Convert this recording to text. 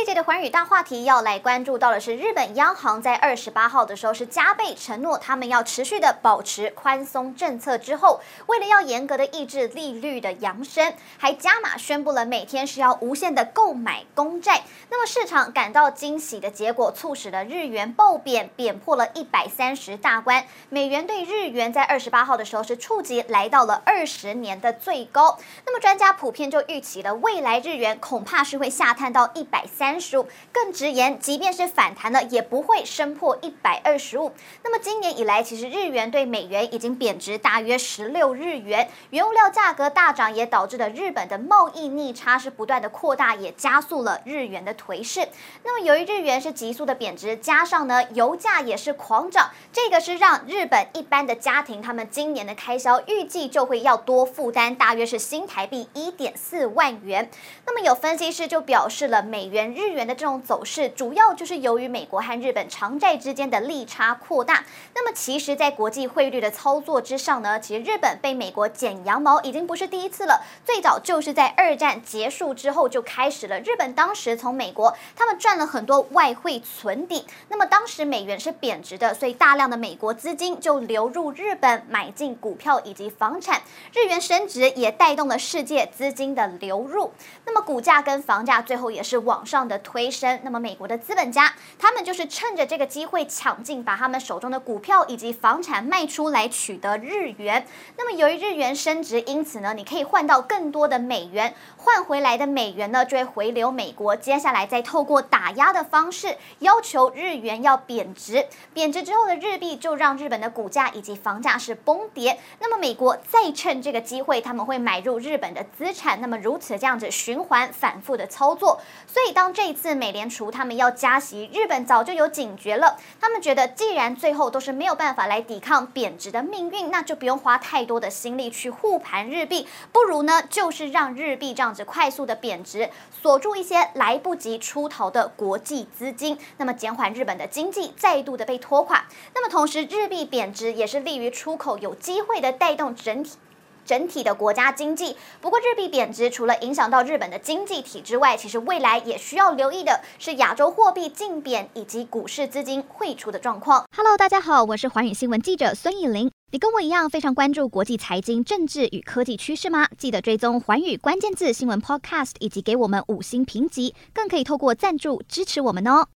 这一节的寰宇大话题要来关注到的是，日本央行在二十八号的时候是加倍承诺，他们要持续的保持宽松政策之后，为了要严格的抑制利率的扬升，还加码宣布了每天是要无限的购买公债。那么市场感到惊喜的结果，促使了日元暴贬，贬破了一百三十大关，美元兑日元在二十八号的时候是触及来到了二十年的最高。那么专家普遍就预期了未来日元恐怕是会下探到一百。三三十五，更直言，即便是反弹了，也不会升破一百二十五。那么今年以来，其实日元对美元已经贬值大约十六日元，原物料价格大涨，也导致了日本的贸易逆差是不断的扩大，也加速了日元的颓势。那么由于日元是急速的贬值，加上呢油价也是狂涨，这个是让日本一般的家庭他们今年的开销预计就会要多负担大约是新台币一点四万元。那么有分析师就表示了美元。日元的这种走势，主要就是由于美国和日本长债之间的利差扩大。那么，其实，在国际汇率的操作之上呢，其实日本被美国剪羊毛已经不是第一次了。最早就是在二战结束之后就开始了。日本当时从美国他们赚了很多外汇存底。那么当时美元是贬值的，所以大量的美国资金就流入日本买进股票以及房产。日元升值也带动了世界资金的流入。那么股价跟房价最后也是往上的推升，那么美国的资本家，他们就是趁着这个机会抢进，把他们手中的股票以及房产卖出来，取得日元。那么由于日元升值，因此呢，你可以换到更多的美元，换回来的美元呢，就会回流美国。接下来再透过打压的方式，要求日元要贬值。贬值之后的日币就让日本的股价以及房价是崩跌。那么美国再趁这个机会，他们会买入日本的资产。那么如此这样子循环反复的操作，所以当这一次美联储他们要加息，日本早就有警觉了。他们觉得，既然最后都是没有办法来抵抗贬值的命运，那就不用花太多的心力去护盘日币，不如呢，就是让日币这样子快速的贬值，锁住一些来不及出逃的国际资金，那么减缓日本的经济再度的被拖垮。那么同时，日币贬值也是利于出口，有机会的带动整体。整体的国家经济，不过日币贬值除了影响到日本的经济体之外，其实未来也需要留意的是亚洲货币竞贬以及股市资金汇出的状况。Hello，大家好，我是寰宇新闻记者孙艺玲。你跟我一样非常关注国际财经、政治与科技趋势吗？记得追踪寰宇关键字新闻 Podcast，以及给我们五星评级，更可以透过赞助支持我们哦。